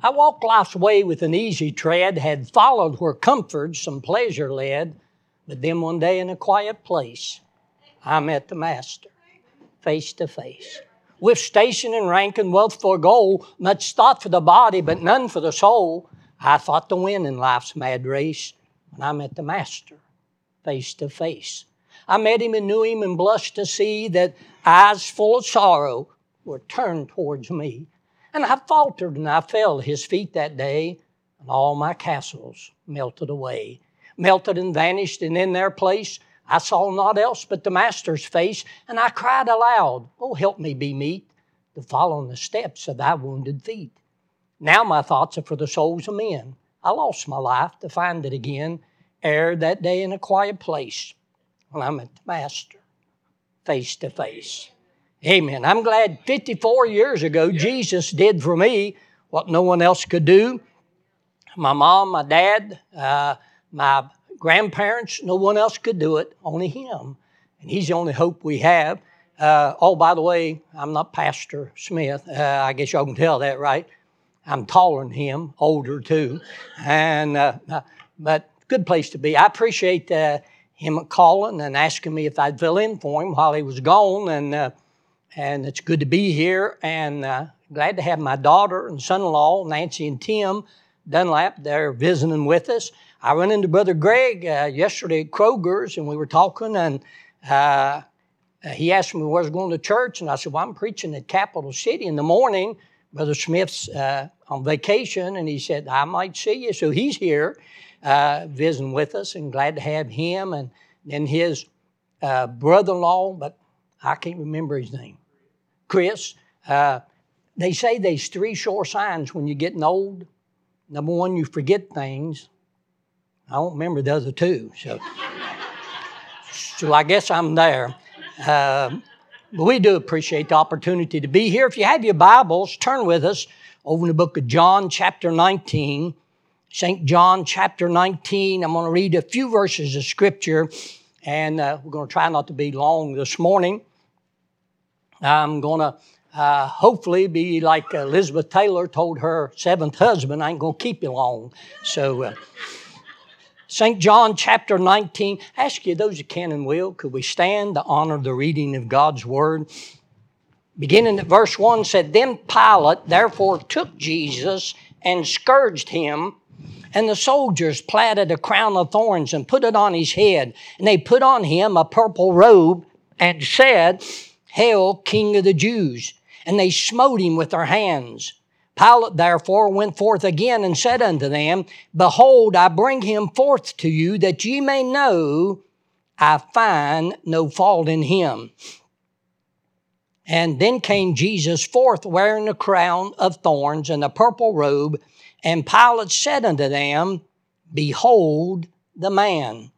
I walked life's way with an easy tread, had followed where comfort some pleasure led, but then one day in a quiet place, I met the Master, face to face. With station and rank and wealth for goal, much thought for the body, but none for the soul, I thought to win in life's mad race when I met the Master, face to face. I met him and knew him and blushed to see that eyes full of sorrow were turned towards me. And I faltered and I fell at his feet that day, and all my castles melted away. Melted and vanished, and in their place I saw naught else but the Master's face, and I cried aloud, Oh, help me be meet to follow in the steps of thy wounded feet. Now my thoughts are for the souls of men. I lost my life to find it again, ere that day in a quiet place when I met the Master face to face. Amen. I'm glad 54 years ago Jesus did for me what no one else could do. My mom, my dad, uh, my grandparents, no one else could do it, only Him. And He's the only hope we have. Uh, oh, by the way, I'm not Pastor Smith. Uh, I guess y'all can tell that, right? I'm taller than him, older too, and uh, uh but good place to be. I appreciate uh, him calling and asking me if I'd fill in for him while he was gone, and uh, and it's good to be here and uh, glad to have my daughter and son-in-law Nancy and Tim Dunlap. They're visiting with us. I run into Brother Greg uh, yesterday at Kroger's and we were talking and uh, he asked me where I was going to church and I said, well, I'm preaching at Capital City in the morning. Brother Smith's uh, on vacation and he said, I might see you. So he's here uh, visiting with us and glad to have him and then his uh, brother-in-law, but I can't remember his name. Chris, uh, they say there's three sure signs when you're getting old. Number one, you forget things. I don't remember the other two, so so I guess I'm there. Uh, but we do appreciate the opportunity to be here. If you have your Bibles, turn with us over in the book of John, chapter 19. St. John, chapter 19. I'm going to read a few verses of Scripture, and uh, we're going to try not to be long this morning. I'm going to uh, hopefully be like Elizabeth Taylor told her seventh husband, I ain't going to keep you long. So, uh, St. John chapter 19, ask you, those who can and will, could we stand to honor the reading of God's word? Beginning at verse 1 said, Then Pilate therefore took Jesus and scourged him. And the soldiers platted a crown of thorns and put it on his head. And they put on him a purple robe and said, Hail, King of the Jews! And they smote him with their hands. Pilate therefore went forth again and said unto them, Behold, I bring him forth to you that ye may know I find no fault in him. And then came Jesus forth wearing a crown of thorns and a purple robe. And Pilate said unto them, Behold the man.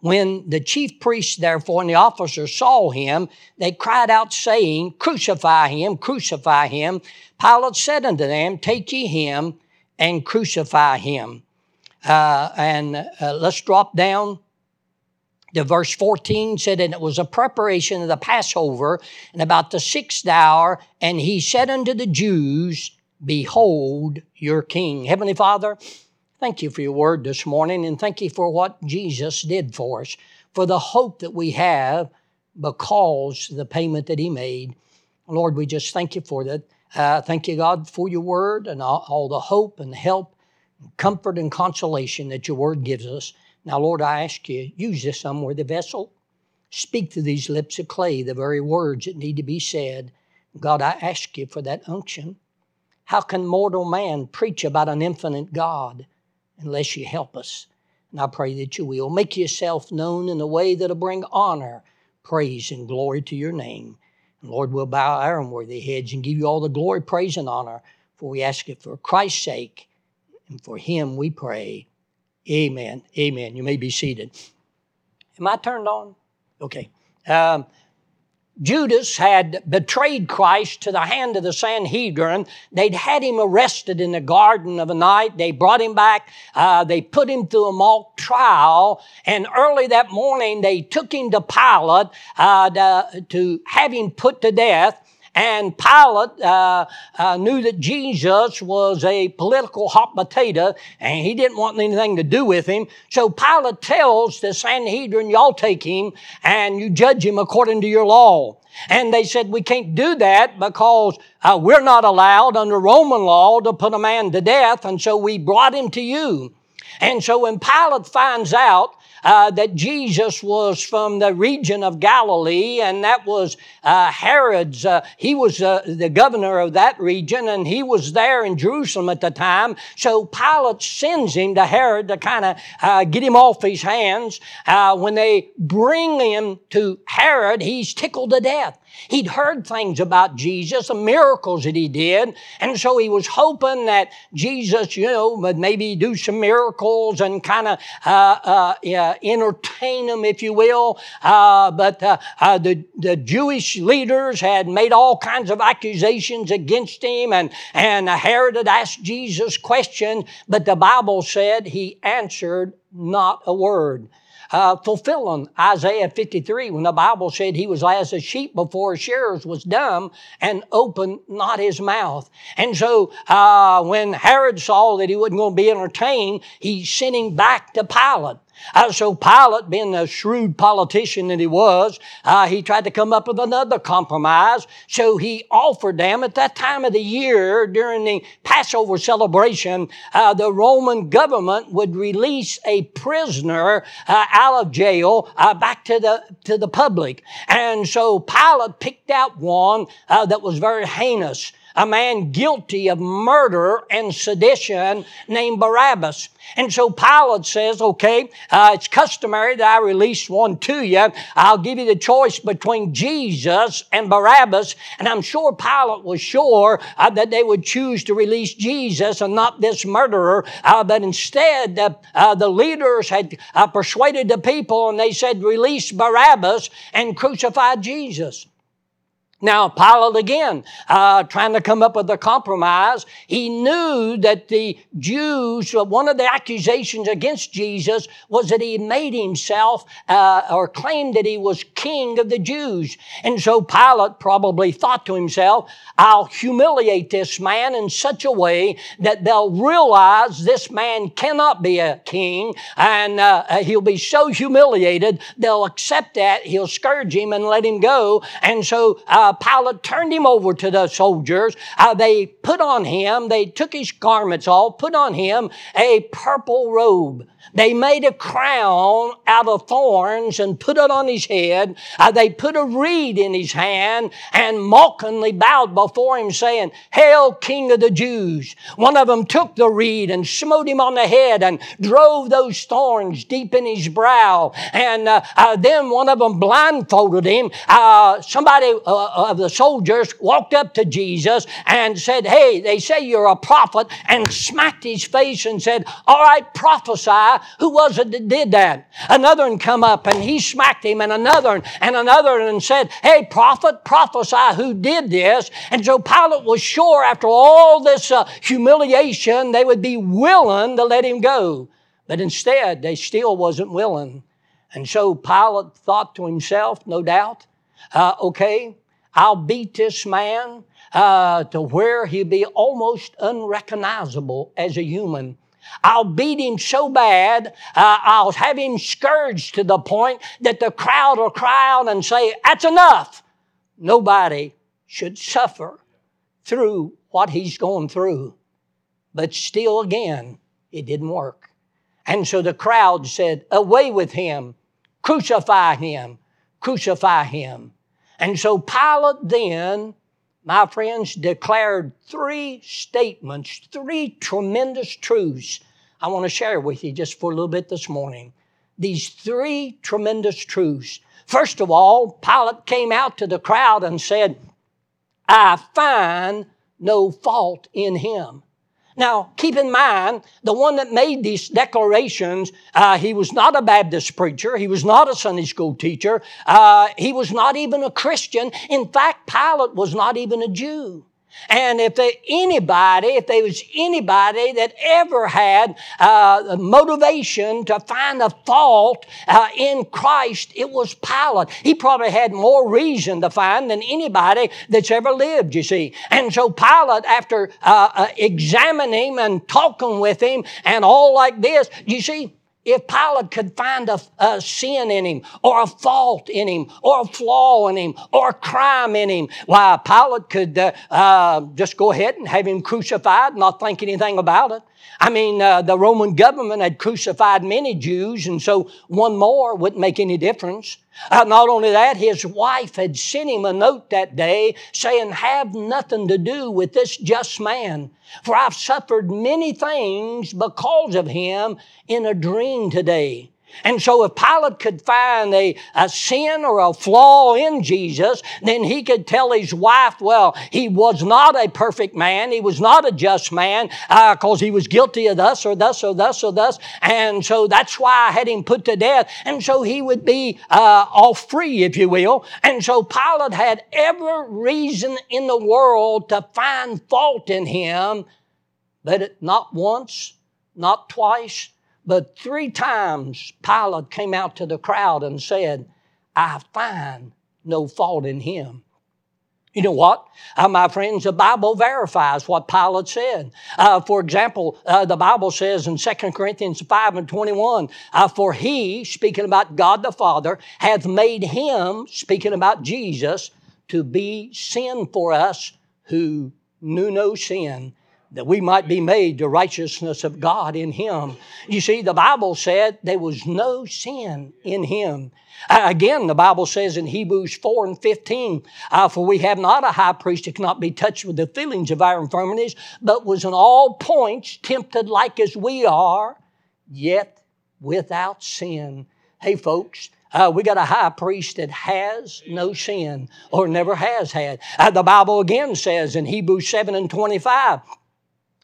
When the chief priests, therefore, and the officers saw him, they cried out, saying, Crucify him, crucify him. Pilate said unto them, Take ye him and crucify him. Uh, and uh, let's drop down to verse 14 said, And it was a preparation of the Passover, and about the sixth hour, and he said unto the Jews, Behold your king. Heavenly Father, Thank you for your word this morning, and thank you for what Jesus did for us, for the hope that we have because the payment that He made. Lord, we just thank you for that. Uh, thank you, God, for your word and all, all the hope and help, and comfort and consolation that your word gives us. Now, Lord, I ask you, use this somewhere, the vessel. Speak to these lips of clay the very words that need to be said. God, I ask you for that unction. How can mortal man preach about an infinite God? unless you help us. And I pray that you will. Make yourself known in a way that'll bring honor, praise, and glory to your name. And Lord, we'll bow our unworthy heads and give you all the glory, praise, and honor, for we ask it for Christ's sake, and for him we pray. Amen. Amen. You may be seated. Am I turned on? Okay. Um, Judas had betrayed Christ to the hand of the Sanhedrin. They'd had him arrested in the garden of a night. They brought him back. Uh, they put him through a mock trial. And early that morning, they took him to Pilate uh, to, to have him put to death. And Pilate uh, uh, knew that Jesus was a political hot potato and he didn't want anything to do with him. So Pilate tells the Sanhedrin, y'all take him and you judge him according to your law. And they said, we can't do that because uh, we're not allowed under Roman law to put a man to death. And so we brought him to you. And so when Pilate finds out uh, that Jesus was from the region of Galilee, and that was uh, Herod's. Uh, he was uh, the governor of that region, and he was there in Jerusalem at the time. So Pilate sends him to Herod to kind of uh, get him off his hands. Uh, when they bring him to Herod, he's tickled to death. He'd heard things about Jesus, the miracles that he did, and so he was hoping that Jesus, you know, would maybe do some miracles and kind of uh, uh, yeah, entertain them, if you will. Uh, but uh, uh, the, the Jewish leaders had made all kinds of accusations against him, and, and Herod had asked Jesus questions, but the Bible said he answered not a word uh, fulfilling Isaiah 53 when the Bible said he was as a sheep before shearers was dumb and opened not his mouth. And so uh, when Herod saw that he wasn't going to be entertained, he sent him back to Pilate. Uh, so Pilate, being a shrewd politician that he was, uh, he tried to come up with another compromise. So he offered them at that time of the year during the Passover celebration, uh, the Roman government would release a prisoner uh, out of jail uh, back to the to the public. And so Pilate picked out one uh, that was very heinous a man guilty of murder and sedition named Barabbas. And so Pilate says, okay, uh, it's customary that I release one to you. I'll give you the choice between Jesus and Barabbas. And I'm sure Pilate was sure uh, that they would choose to release Jesus and not this murderer. Uh, but instead, uh, the leaders had uh, persuaded the people and they said, release Barabbas and crucify Jesus. Now, Pilate again, uh, trying to come up with a compromise, he knew that the Jews, uh, one of the accusations against Jesus was that he made himself uh, or claimed that he was king of the Jews. And so Pilate probably thought to himself, I'll humiliate this man in such a way that they'll realize this man cannot be a king and uh, uh he'll be so humiliated, they'll accept that, he'll scourge him and let him go. And so, uh, Pilate turned him over to the soldiers. Uh, they put on him, they took his garments off, put on him a purple robe. They made a crown out of thorns and put it on his head. Uh, they put a reed in his hand and mockingly bowed before him, saying, Hail, King of the Jews. One of them took the reed and smote him on the head and drove those thorns deep in his brow. And uh, uh, then one of them blindfolded him. Uh, somebody uh, of the soldiers walked up to Jesus and said, Hey, they say you're a prophet, and smacked his face and said, All right, prophesy who was it that did that? Another one come up and he smacked him and another one and another one and said, Hey, prophet, prophesy who did this. And so Pilate was sure after all this uh, humiliation, they would be willing to let him go. But instead, they still wasn't willing. And so Pilate thought to himself, no doubt, uh, okay, I'll beat this man uh, to where he'll be almost unrecognizable as a human. I'll beat him so bad, uh, I'll have him scourged to the point that the crowd will cry out and say, That's enough. Nobody should suffer through what he's going through. But still, again, it didn't work. And so the crowd said, Away with him, crucify him, crucify him. And so Pilate then my friends, declared three statements, three tremendous truths I want to share with you just for a little bit this morning. These three tremendous truths. First of all, Pilate came out to the crowd and said, I find no fault in him. Now, keep in mind, the one that made these declarations, uh, he was not a Baptist preacher. He was not a Sunday school teacher. Uh, he was not even a Christian. In fact, Pilate was not even a Jew. And if they, anybody, if there was anybody that ever had uh, motivation to find a fault uh, in Christ, it was Pilate. He probably had more reason to find than anybody that's ever lived, you see. And so Pilate, after uh, uh examining him and talking with him and all like this, you see, if Pilate could find a, a, sin in him, or a fault in him, or a flaw in him, or a crime in him, why, Pilate could uh, uh, just go ahead and have him crucified, not think anything about it. I mean, uh, the Roman government had crucified many Jews, and so one more wouldn't make any difference. Uh, not only that, his wife had sent him a note that day saying, Have nothing to do with this just man, for I've suffered many things because of him in a dream today. And so if Pilate could find a, a sin or a flaw in Jesus, then he could tell his wife, well, he was not a perfect man. He was not a just man because uh, he was guilty of thus or thus or thus or thus. And so that's why I had him put to death. And so he would be uh, free, if you will. And so Pilate had every reason in the world to find fault in him, but not once, not twice, but three times Pilate came out to the crowd and said, I find no fault in him. You know what? Uh, my friends, the Bible verifies what Pilate said. Uh, for example, uh, the Bible says in 2 Corinthians 5 and 21, uh, For he, speaking about God the Father, hath made him, speaking about Jesus, to be sin for us who knew no sin, that we might be made the righteousness of God in him. You see, the Bible said there was no sin in him. Again, the Bible says in Hebrews 4 and 15, uh, For we have not a high priest that cannot be touched with the feelings of our infirmities, but was in all points tempted like as we are, yet without sin. Hey, folks, uh, we got a high priest that has no sin or never has had. Uh, the Bible again says in Hebrews 7 and 25,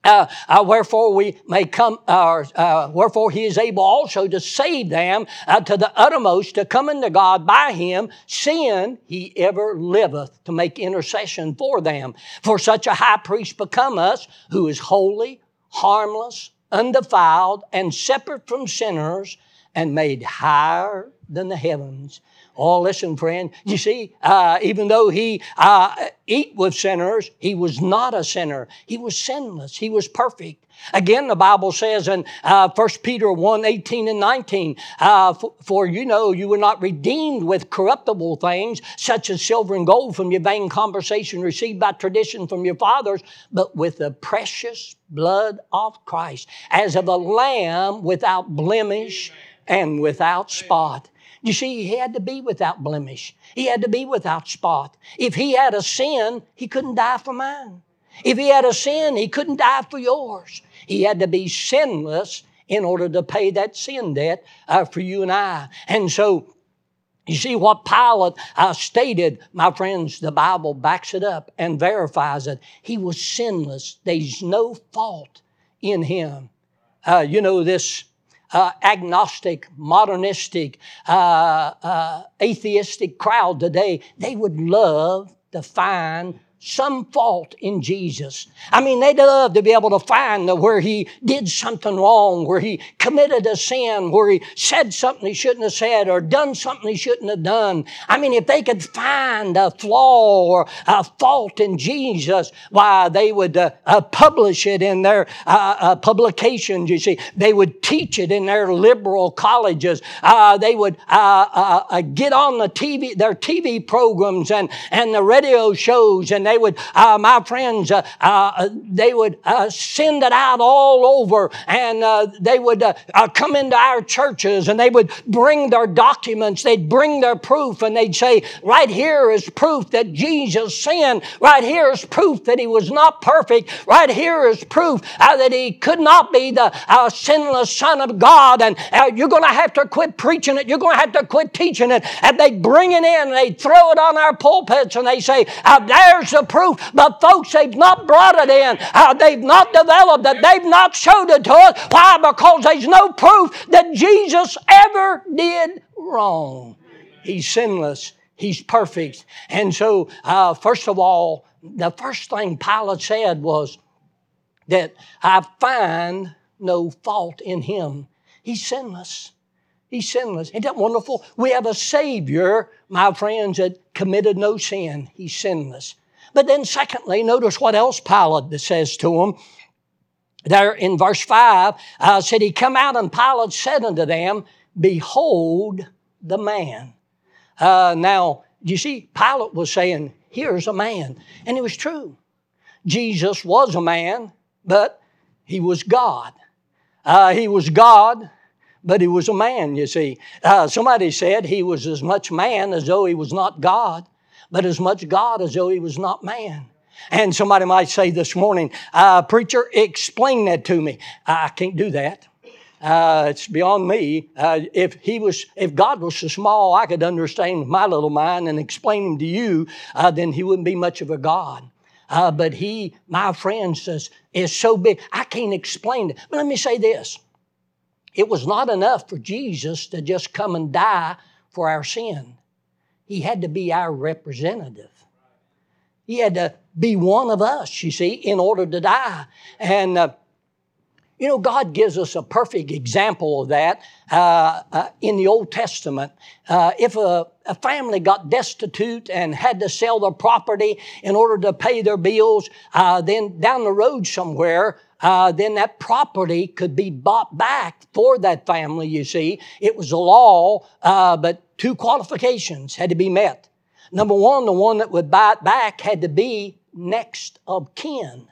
uh, uh, wherefore we may come, uh, uh, wherefore he is able also to save them uh, to the uttermost to come unto God by him, seeing he ever liveth to make intercession for them. For such a high priest become us, who is holy, harmless, undefiled, and separate from sinners, and made higher than the heavens. Oh, listen, friend. You see, uh, even though he uh, eat with sinners, he was not a sinner. He was sinless. He was perfect. Again, the Bible says in uh, 1 Peter 1, 18 and 19, uh, for, for, you know you were not redeemed with corruptible things, such as silver and gold from your vain conversation received by tradition from your fathers, but with the precious blood of Christ, as of a lamb without blemish and without spot. You see, he had to be without blemish. He had to be without spot. If he had a sin, he couldn't die for mine. If he had a sin, he couldn't die for yours. He had to be sinless in order to pay that sin debt uh, for you and I. And so, you see what Pilate uh, stated, my friends, the Bible backs it up and verifies it. He was sinless. There's no fault in him. Uh, you know, this uh, agnostic, modernistic, uh, uh, atheistic crowd today, they would love to find some fault in Jesus. I mean, they'd love to be able to find where he did something wrong, where he committed a sin, where he said something he shouldn't have said or done something he shouldn't have done. I mean, if they could find a flaw or a fault in Jesus, why, they would uh, uh, publish it in their uh, uh publications, you see. They would teach it in their liberal colleges. Uh, they would uh, get on the TV, their TV programs and, and the radio shows and they would, uh, my friends, uh, uh, they would uh, send it out all over and uh, they would come into our churches and they would bring their documents, they'd bring their proof and they'd say, right here is proof that Jesus sinned. Right here is proof that he was not perfect. Right here is proof that he could not be the sinless Son of God. And you're going to have to quit preaching it. You're going to have to quit teaching it. And they bring it in and they throw it on our pulpits and they say, there's proof. But folks, they've not brought it in. Uh, they've not developed it. They've not showed it to us. Why? Because there's no proof that Jesus ever did wrong. He's sinless. He's perfect. And so, uh, first of all, the first thing Pilate said was that I find no fault in him. He's sinless. He's sinless. Isn't that wonderful? We have a Savior, my friends, that committed no sin. He's sinless. But then, secondly, notice what else Pilate says to him. There in verse 5, uh, said, He come out, and Pilate said unto them, Behold the man. Uh, now, you see, Pilate was saying, Here's a man. And it was true. Jesus was a man, but he was God. Uh, he was God, but he was a man, you see. Uh, somebody said he was as much man as though he was not God, but as much God as though he was not man. And somebody might say this morning, uh, Preacher, explain that to me. I can't do that. Uh, it's beyond me. Uh, if he was, if God was so small, I could understand my little mind and explain him to you, uh, then he wouldn't be much of a God. Uh, but he, my friend, says is so big I can't explain it. But let me say this: it was not enough for Jesus to just come and die for our sin. He had to be our representative. He had to be one of us, you see, in order to die. And uh, you know, God gives us a perfect example of that uh, uh, in the Old Testament. Uh, if a, a, family got destitute and had to sell their property in order to pay their bills, uh, then down the road somewhere, uh, then that property could be bought back for that family, you see. It was a law, uh, but two qualifications had to be met. Number one, the one that would buy it back had to be next of kin.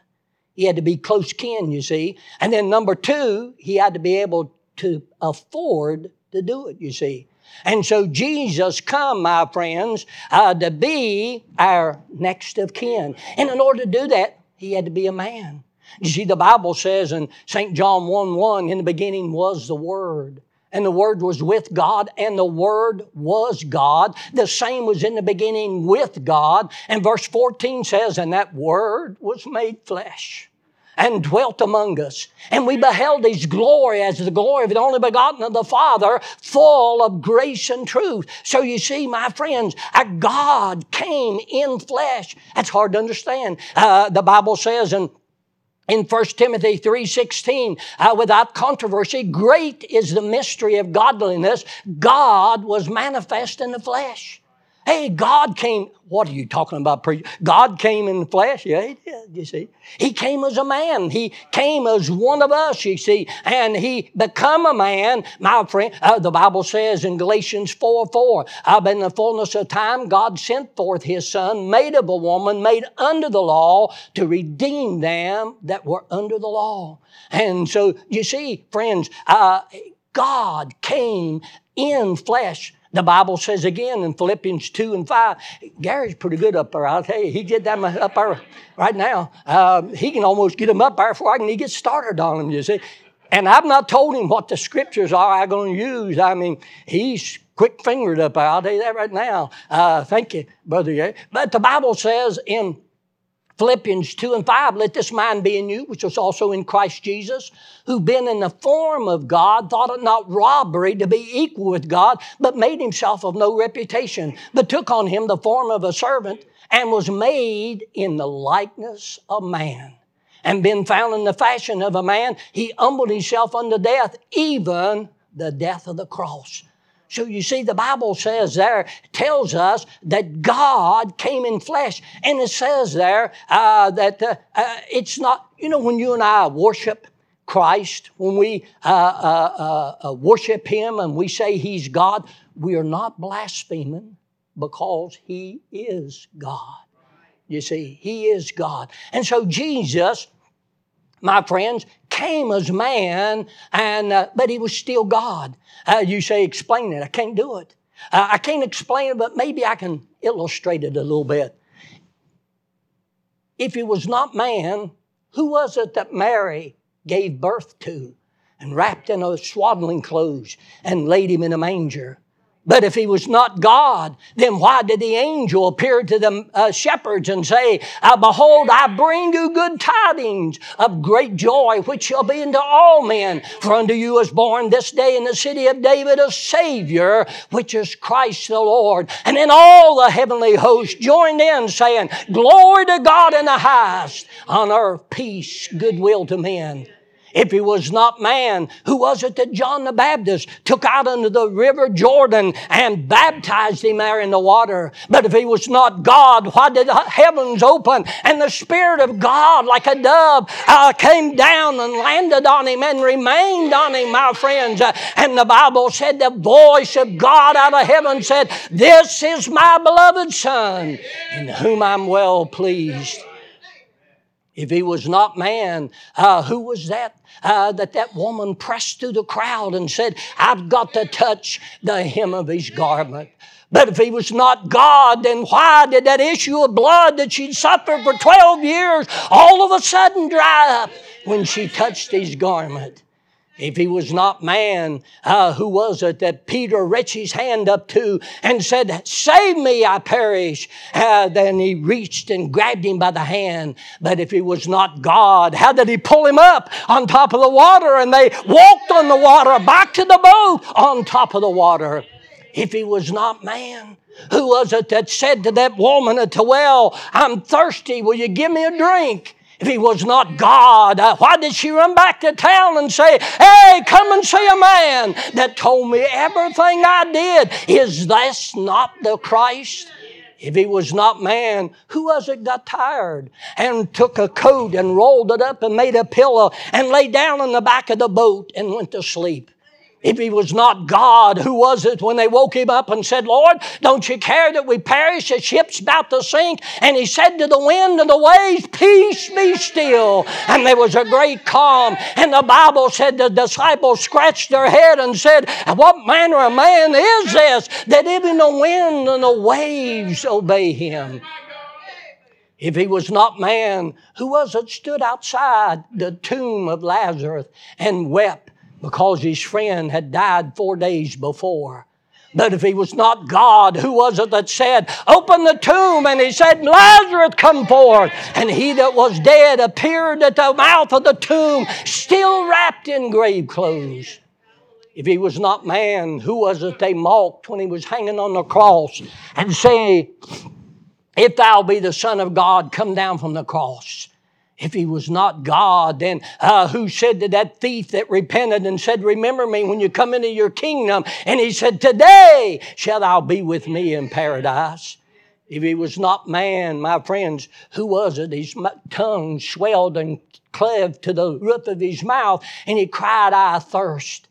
He had to be close kin, you see. And then number two, he had to be able to afford to do it, you see. And so Jesus come, my friends, uh, to be our next of kin. And in order to do that, he had to be a man. You see, the Bible says in St. John 1 1, in the beginning was the Word. And the Word was with God, and the Word was God. The same was in the beginning with God. And verse 14 says, And that Word was made flesh and dwelt among us. And we beheld his glory as the glory of the only begotten of the Father, full of grace and truth. So you see, my friends, a God came in flesh. That's hard to understand. Uh, the Bible says in in 1 Timothy 3.16, uh, without controversy, great is the mystery of godliness. God was manifest in the flesh. Hey, God came, what are you talking about, preacher? God came in the flesh. Yeah, he did, you see. He came as a man. He came as one of us, you see. And he become a man, my friend. Uh, the Bible says in Galatians 4, 4, uh, in the fullness of time, God sent forth his son, made of a woman, made under the law, to redeem them that were under the law. And so, you see, friends, uh, God came in flesh the Bible says again in Philippians 2 and 5, Gary's pretty good up there. I'll tell you, he did that up there right now. Uh, he can almost get him up there before I can even get started on him, you see. And I've not told him what the scriptures are I'm going to use. I mean, he's quick fingered up there. I'll tell you that right now. Uh, thank you, Brother Gary. But the Bible says in Philippians 2 and 5, let this mind be in you, which was also in Christ Jesus, who being in the form of God, thought it not robbery to be equal with God, but made himself of no reputation, but took on him the form of a servant, and was made in the likeness of man. And being found in the fashion of a man, he humbled himself unto death, even the death of the cross. So you see, the Bible says there, tells us that God came in flesh. And it says there uh, that uh, uh, it's not, you know, when you and I worship Christ, when we uh, uh, uh, worship Him and we say He's God, we are not blaspheming because He is God. You see, He is God. And so Jesus, my friends, came as man, and uh, but he was still God. Uh, you say, explain it. I can't do it. Uh, I can't explain it, but maybe I can illustrate it a little bit. If he was not man, who was it that Mary gave birth to and wrapped in a swaddling clothes and laid him in a manger? But if he was not God, then why did the angel appear to the uh, shepherds and say, uh, Behold, I bring you good tidings of great joy, which shall be unto all men. For unto you is born this day in the city of David a Savior, which is Christ the Lord. And then all the heavenly hosts joined in, saying, Glory to God in the highest, on earth peace, goodwill to men. If he was not man, who was it that John the Baptist took out into the river Jordan and baptized him there in the water? But if he was not God, why did the heavens open and the Spirit of God, like a dove, uh, came down and landed on him and remained on him, my friends? Uh, and the Bible said the voice of God out of heaven said, This is my beloved Son, in whom I'm well pleased. If he was not man, uh, who was that? Uh, that that woman pressed through the crowd and said, I've got to touch the hem of his garment. But if he was not God, then why did that issue of blood that she'd suffered for 12 years all of a sudden dry up when she touched his garment? If he was not man, uh, who was it that Peter reached his hand up to and said, Save me, I perish? Uh, then he reached and grabbed him by the hand. But if he was not God, how did he pull him up on top of the water and they walked on the water back to the boat on top of the water? If he was not man, who was it that said to that woman at the well, I'm thirsty, will you give me a drink? If he was not God, uh, why did she run back to town and say, Hey, come and see a man that told me everything I did? Is this not the Christ? If he was not man, who was it got tired and took a coat and rolled it up and made a pillow and lay down in the back of the boat and went to sleep? If he was not God, who was it when they woke him up and said, Lord, don't you care that we perish? The ship's about to sink. And he said to the wind and the waves, Peace be still. And there was a great calm. And the Bible said the disciples scratched their head and said, What manner of man is this that even the wind and the waves obey him? If he was not man, who was it stood outside the tomb of Lazarus and wept? Because his friend had died four days before. But if he was not God, who was it that said, Open the tomb? And he said, Lazarus, come forth. And he that was dead appeared at the mouth of the tomb, still wrapped in grave clothes. If he was not man, who was it they mocked when he was hanging on the cross and say, If thou be the Son of God, come down from the cross. If he was not God, then uh, who said to that thief that repented and said, Remember me when you come into your kingdom? And he said, Today shall thou be with me in paradise. If he was not man, my friends, who was it? His tongue swelled and cleft to the roof of his mouth, and he cried, I thirst.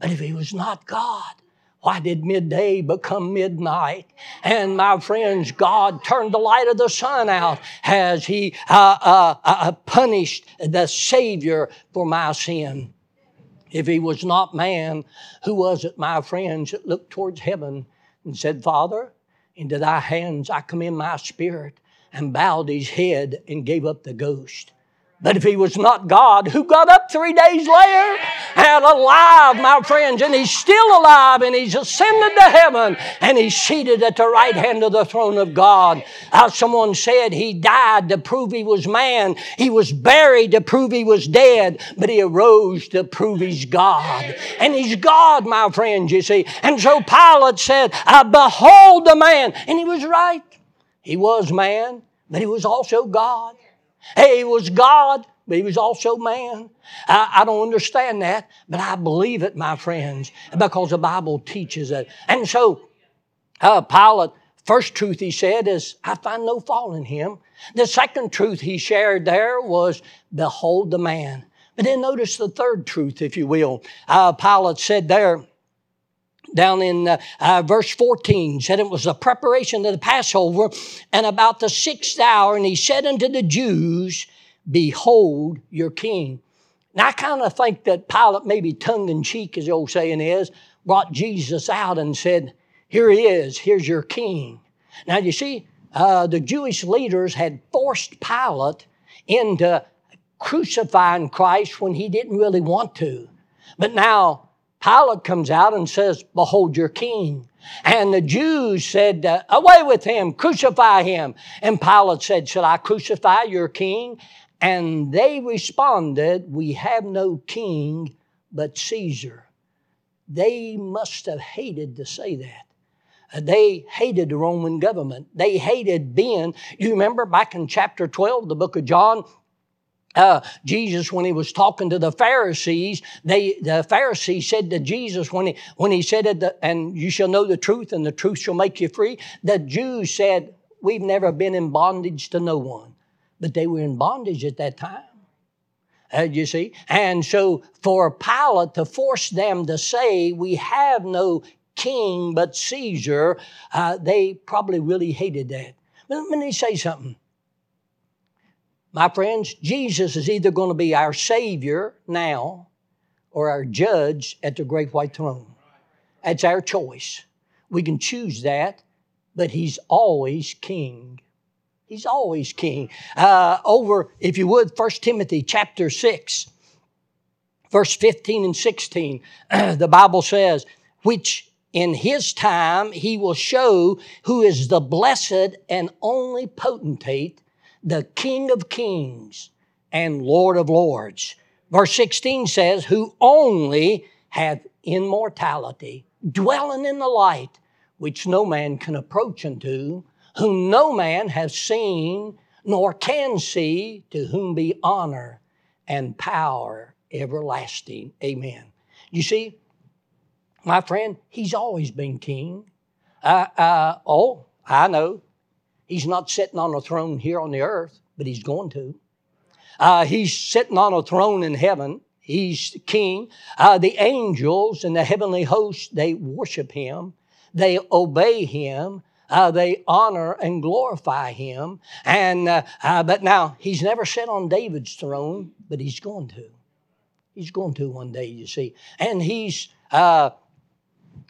But if he was not God, why did midday become midnight? And my friends, God turned the light of the sun out as He uh, uh, uh, punished the Savior for my sin. If He was not man, who was it, my friends, that looked towards heaven and said, Father, into thy hands I commend my spirit, and bowed his head and gave up the ghost? But if he was not God, who got up three days later and alive, my friends, and he's still alive and he's ascended to heaven and he's seated at the right hand of the throne of God. As someone said, he died to prove he was man. He was buried to prove he was dead, but he arose to prove he's God. And he's God, my friends, you see. And so Pilate said, I behold the man. And he was right. He was man, but he was also God. Hey, he was God, but he was also man. I, I, don't understand that, but I believe it, my friends, because the Bible teaches it. And so, uh, Pilate, first truth he said is, I find no fault in him. The second truth he shared there was, behold the man. But then notice the third truth, if you will. Uh, Pilate said there, down in uh, uh, verse 14 said it was a preparation of the Passover and about the sixth hour, and he said unto the Jews, Behold your king. Now, I kind of think that Pilate, maybe tongue in cheek, as the old saying is, brought Jesus out and said, Here he is, here's your king. Now, you see, uh, the Jewish leaders had forced Pilate into crucifying Christ when he didn't really want to. But now Pilate comes out and says, Behold your king. And the Jews said, uh, Away with him, crucify him. And Pilate said, Shall I crucify your king? And they responded, We have no king but Caesar. They must have hated to say that. Uh, they hated the Roman government. They hated being, you remember back in chapter 12, the book of John, uh, Jesus, when he was talking to the Pharisees, they the Pharisees said to Jesus when he when he said it, and you shall know the truth, and the truth shall make you free. The Jews said, "We've never been in bondage to no one," but they were in bondage at that time. Uh, you see, and so for Pilate to force them to say, "We have no king but Caesar," uh, they probably really hated that. Let me say something. My friends, Jesus is either going to be our Savior now or our judge at the great white throne. That's our choice. We can choose that, but He's always King. He's always King. Uh, over, if you would, 1 Timothy chapter 6, verse 15 and 16, the Bible says, which in his time he will show who is the blessed and only potentate the King of kings and Lord of lords. Verse 16 says, Who only hath immortality, dwelling in the light, which no man can approach unto, whom no man hath seen, nor can see, to whom be honor and power everlasting. Amen. You see, my friend, he's always been king. Uh, uh, oh, I know. He's not sitting on a throne here on the earth, but he's going to. Uh, he's sitting on a throne in heaven. He's king. Uh, the angels and the heavenly hosts, they worship him. They obey him. Uh, they honor and glorify him. And uh, uh, but now he's never sat on David's throne, but he's going to. He's going to one day, you see. And he's uh,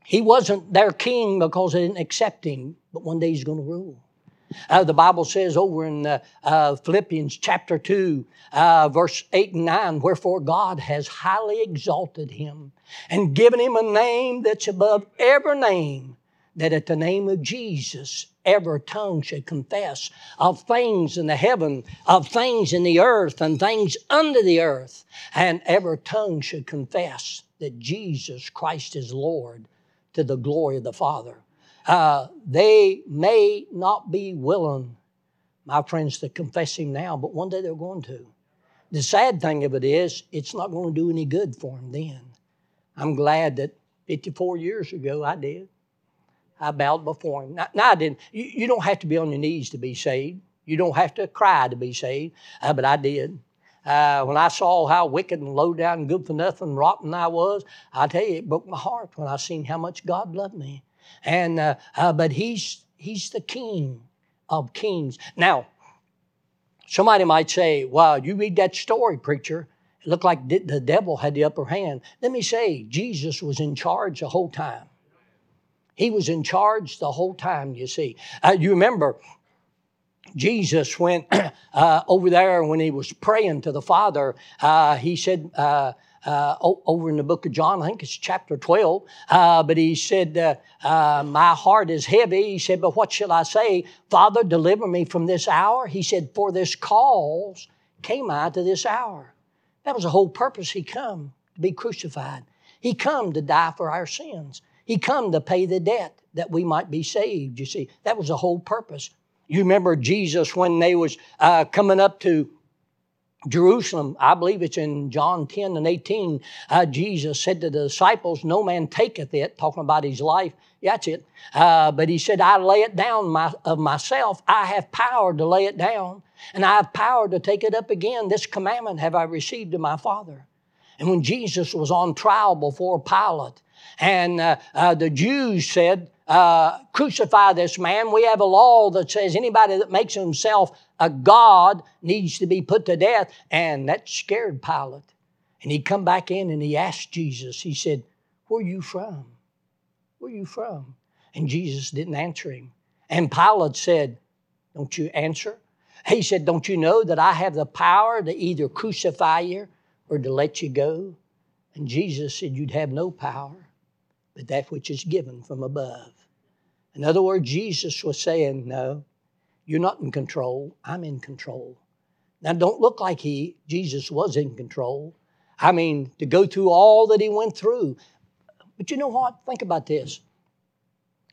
he wasn't their king because they didn't accept him, but one day he's going to rule. Uh, the Bible says over in uh, uh, Philippians chapter 2, uh, verse 8 and 9, wherefore God has highly exalted him and given him a name that's above every name, that at the name of Jesus every tongue should confess of things in the heaven, of things in the earth, and things under the earth, and every tongue should confess that Jesus Christ is Lord to the glory of the Father. Uh, they may not be willing, my friends, to confess Him now, but one day they're going to. The sad thing of it is, it's not going to do any good for them then. I'm glad that 54 years ago I did. I bowed before Him. Now, now I didn't. You, you, don't have to be on your knees to be saved. You don't have to cry to be saved, uh, but I did. Uh, when I saw how wicked and low down and good for nothing, rotten I was, I tell you, it broke my heart when I seen how much God loved me. And uh, uh, but he's he's the king of kings. Now, somebody might say, "Wow, you read that story, preacher." It looked like the devil had the upper hand. Let me say, Jesus was in charge the whole time. He was in charge the whole time. You see, uh, you remember Jesus went uh, over there when he was praying to the Father. Uh, he said, uh, over in the book of John, I think it's chapter 12. Uh, but he said, uh, uh, My heart is heavy. He said, But what shall I say? Father, deliver me from this hour. He said, For this cause came I to this hour. That was the whole purpose. He come to be crucified. He come to die for our sins. He come to pay the debt that we might be saved. You see, that was the whole purpose. You remember Jesus when they was uh, coming up to Jerusalem, I believe it's in John 10 and 18, uh, Jesus said to the disciples, No man taketh it, talking about his life. That's it. Uh, but he said, I lay it down my, of myself. I have power to lay it down, and I have power to take it up again. This commandment have I received of my Father. And when Jesus was on trial before Pilate, and uh, uh the Jews said, uh, crucify this man. We have a law that says anybody that makes himself a god needs to be put to death. And that scared Pilate. And he come back in and he asked Jesus, he said, Where are you from? Where are you from? And Jesus didn't answer him. And Pilate said, Don't you answer? He said, Don't you know that I have the power to either crucify you or to let you go? And Jesus said, You'd have no power but that which is given from above. In other words, Jesus was saying, No, you're not in control. I'm in control. Now, don't look like he, Jesus was in control. I mean, to go through all that he went through. But you know what? Think about this.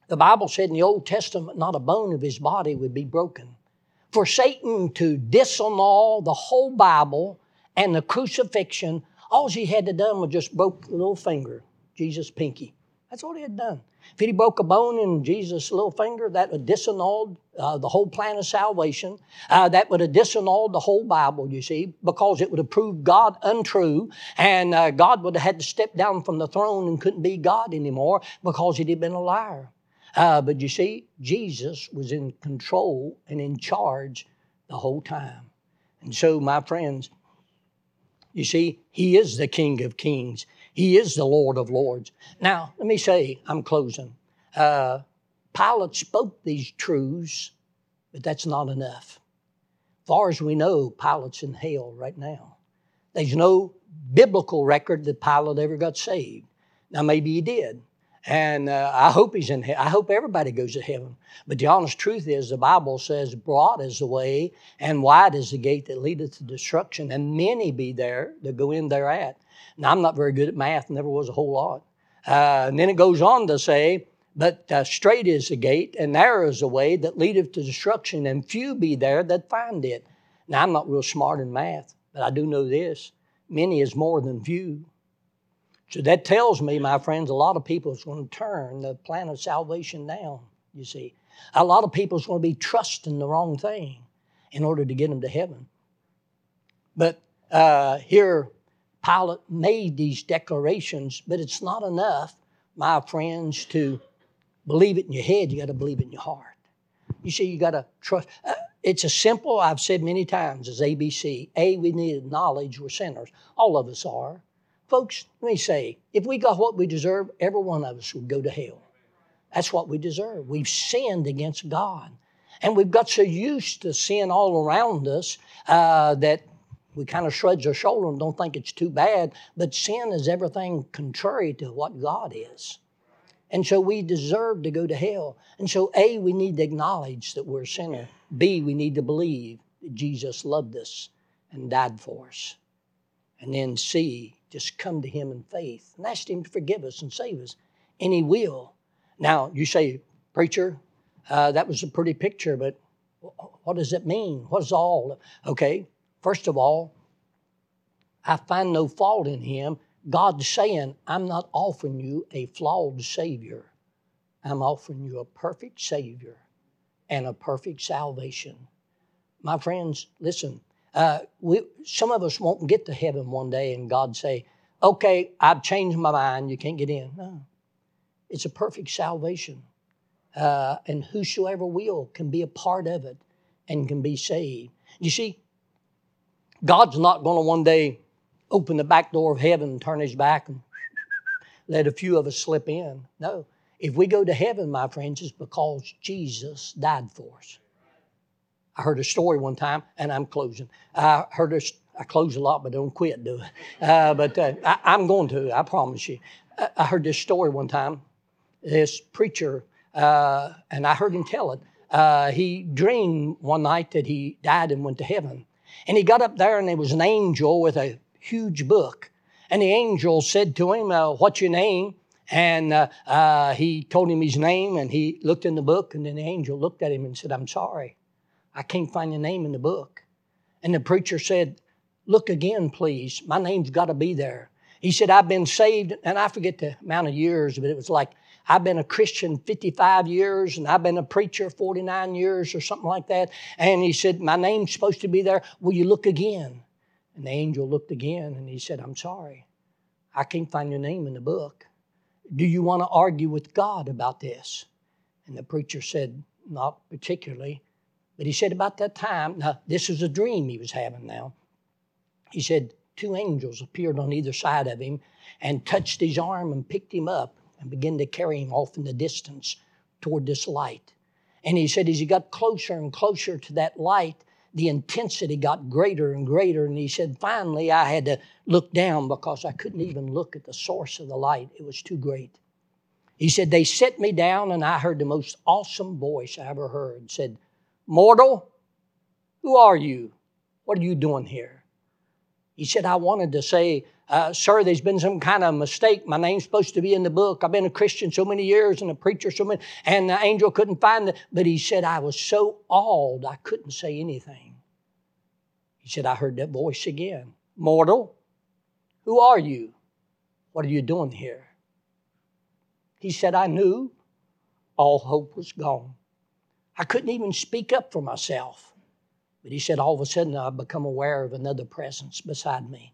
The Bible said in the Old Testament, not a bone of his body would be broken. For Satan to disannul the whole Bible and the crucifixion, all he had to done was just broke the little finger, Jesus' pinky. That's all he had done. If he broke a bone in Jesus' little finger, that would disannul uh, the whole plan of salvation. Uh, that would have disannulled the whole Bible, you see, because it would have proved God untrue, and uh, God would have had to step down from the throne and couldn't be God anymore because he'd have been a liar. Uh, but you see, Jesus was in control and in charge the whole time. And so, my friends, you see, He is the King of Kings. He is the Lord of Lords. Now, let me say, I'm closing. Uh, Pilate spoke these truths, but that's not enough. Far as we know, Pilate's in hell right now. There's no biblical record that Pilate ever got saved. Now, maybe he did. And uh, I hope he's in heaven. I hope everybody goes to heaven. But the honest truth is, the Bible says, broad is the way and wide is the gate that leadeth to destruction, and many be there that go in thereat. Now, I'm not very good at math, never was a whole lot. Uh, and then it goes on to say, but uh, straight is the gate, and narrow is the way that leadeth to destruction, and few be there that find it. Now, I'm not real smart in math, but I do know this many is more than few. So that tells me, my friends, a lot of people is going to turn the plan of salvation down, you see. A lot of people is going to be trusting the wrong thing in order to get them to heaven. But uh, here, Pilate made these declarations, but it's not enough, my friends, to believe it in your head. You got to believe it in your heart. You see, you got to trust. Uh, it's as simple, I've said many times, as ABC. A, we need knowledge we're sinners. All of us are. Folks, let me say, if we got what we deserve, every one of us would go to hell. That's what we deserve. We've sinned against God. And we've got so used to sin all around us uh, that we kind of shrug our shoulder and don't think it's too bad. But sin is everything contrary to what God is. And so we deserve to go to hell. And so, A, we need to acknowledge that we're a sinner. B, we need to believe that Jesus loved us and died for us. And then C, just come to Him in faith and ask Him to forgive us and save us. And He will. Now, you say, Preacher, uh, that was a pretty picture, but what does it mean? What is all? Okay, first of all, I find no fault in Him. God's saying, I'm not offering you a flawed Savior. I'm offering you a perfect Savior and a perfect salvation. My friends, listen, uh, we, some of us won't get to heaven one day and God say, okay, I've changed my mind, you can't get in. No. It's a perfect salvation. Uh, and whosoever will can be a part of it and can be saved. You see, God's not going to one day open the back door of heaven and turn his back and let a few of us slip in. No. If we go to heaven, my friends, it's because Jesus died for us. I heard a story one time, and I'm closing. I heard a, I close a lot, but don't quit, do it. Uh, but uh, I, am going to, I promise you. I, I, heard this story one time. This preacher, uh, and I heard him tell it. Uh, he dreamed one night that he died and went to heaven. And he got up there, and there was an angel with a huge book. And the angel said to him, uh, What's your name? And uh, he told him his name, and he looked in the book, and then the angel looked at him and said, I'm sorry. I can't find your name in the book. And the preacher said, Look again, please. My name's got to be there. He said, I've been saved, and I forget the amount of years, but it was like, I've been a Christian 55 years, and I've been a preacher 49 years, or something like that. And he said, My name's supposed to be there. Will you look again? And the angel looked again, and he said, I'm sorry. I can't find your name in the book. Do you want to argue with God about this? And the preacher said, Not particularly. But he said about that time, now this is a dream he was having now. He said two angels appeared on either side of him and touched his arm and picked him up and began to carry him off in the distance toward this light. And he said as he got closer and closer to that light, the intensity got greater and greater. And he said, finally, I had to look down because I couldn't even look at the source of the light. It was too great. He said, They set me down, and I heard the most awesome voice I ever heard. said, Mortal, who are you? What are you doing here? He said, I wanted to say, uh, Sir, there's been some kind of mistake. My name's supposed to be in the book. I've been a Christian so many years and a preacher so many, and the angel couldn't find it. But he said, I was so awed, I couldn't say anything. He said, I heard that voice again. Mortal, who are you? What are you doing here? He said, I knew all hope was gone. I couldn't even speak up for myself. But he said, all of a sudden, I become aware of another presence beside me.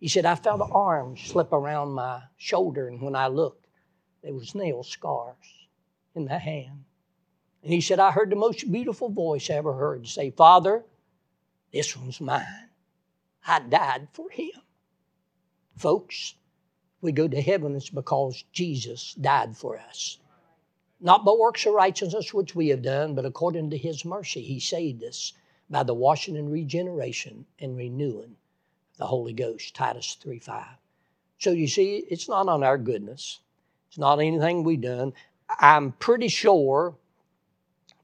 He said, I felt an arm slip around my shoulder, and when I looked, there was nail scars in the hand. And he said, I heard the most beautiful voice I ever heard say, Father, this one's mine. I died for him. Folks, we go to heaven, it's because Jesus died for us. Not by works of righteousness which we have done, but according to his mercy, he saved us by the washing and regeneration and renewing the Holy Ghost. Titus 3 5. So you see, it's not on our goodness, it's not anything we've done. I'm pretty sure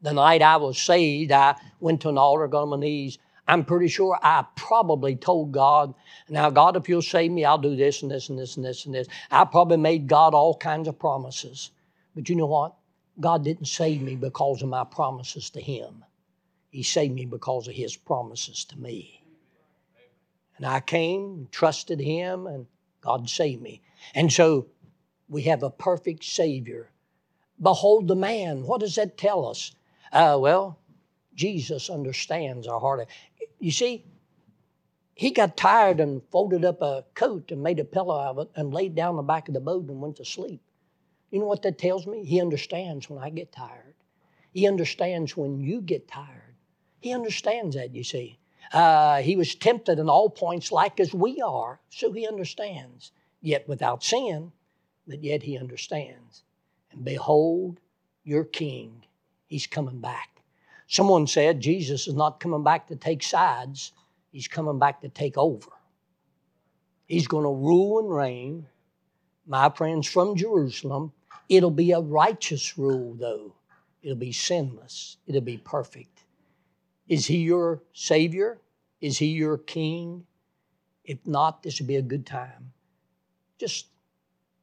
the night I was saved, I went to an altar, got on my knees. I'm pretty sure I probably told God, now, God, if you'll save me, I'll do this and this and this and this and this. I probably made God all kinds of promises. But you know what? God didn't save me because of my promises to Him. He saved me because of His promises to me. And I came, trusted Him, and God saved me. And so we have a perfect Savior. Behold the man. What does that tell us? Uh, well, Jesus understands our heart. You see, he got tired and folded up a coat and made a pillow of it and laid down the back of the boat and went to sleep. You know what that tells me? He understands when I get tired. He understands when you get tired. He understands that, you see. Uh, he was tempted in all points like as we are, so he understands. Yet without sin, but yet he understands. And behold, your king, he's coming back. Someone said Jesus is not coming back to take sides, he's coming back to take over. He's going to rule and reign, my friends, from Jerusalem. It'll be a righteous rule, though. It'll be sinless, it'll be perfect. Is he your Savior? Is he your King? If not, this would be a good time. Just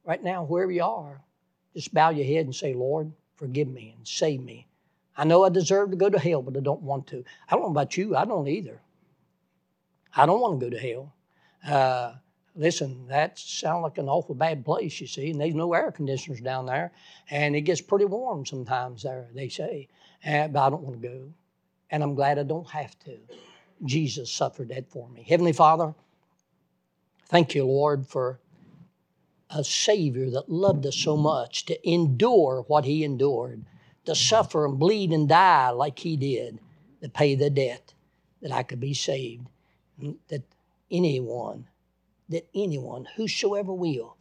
right now, wherever you are, just bow your head and say, Lord, forgive me and save me. I know I deserve to go to hell, but I don't want to. I don't know about you, I don't either. I don't want to go to hell. Uh, listen, that sounds like an awful bad place, you see, and there's no air conditioners down there, and it gets pretty warm sometimes there, they say. Uh, but I don't want to go, and I'm glad I don't have to. Jesus suffered that for me. Heavenly Father, thank you, Lord, for a Savior that loved us so much to endure what He endured, to suffer and bleed and die like He did, to pay the debt that I could be saved, that anyone, that anyone, whosoever will,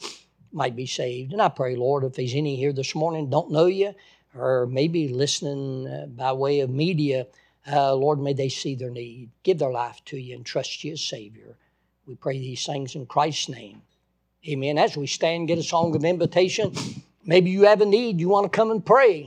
might be saved. And I pray, Lord, if there's any here this morning don't know you, or maybe listening uh, by way of media, uh, Lord, may they see their need, give their life to you, and trust you as Savior. We pray these things in Christ's name. Amen. As we stand, get a song of invitation. Maybe you have a need, you want to come and pray.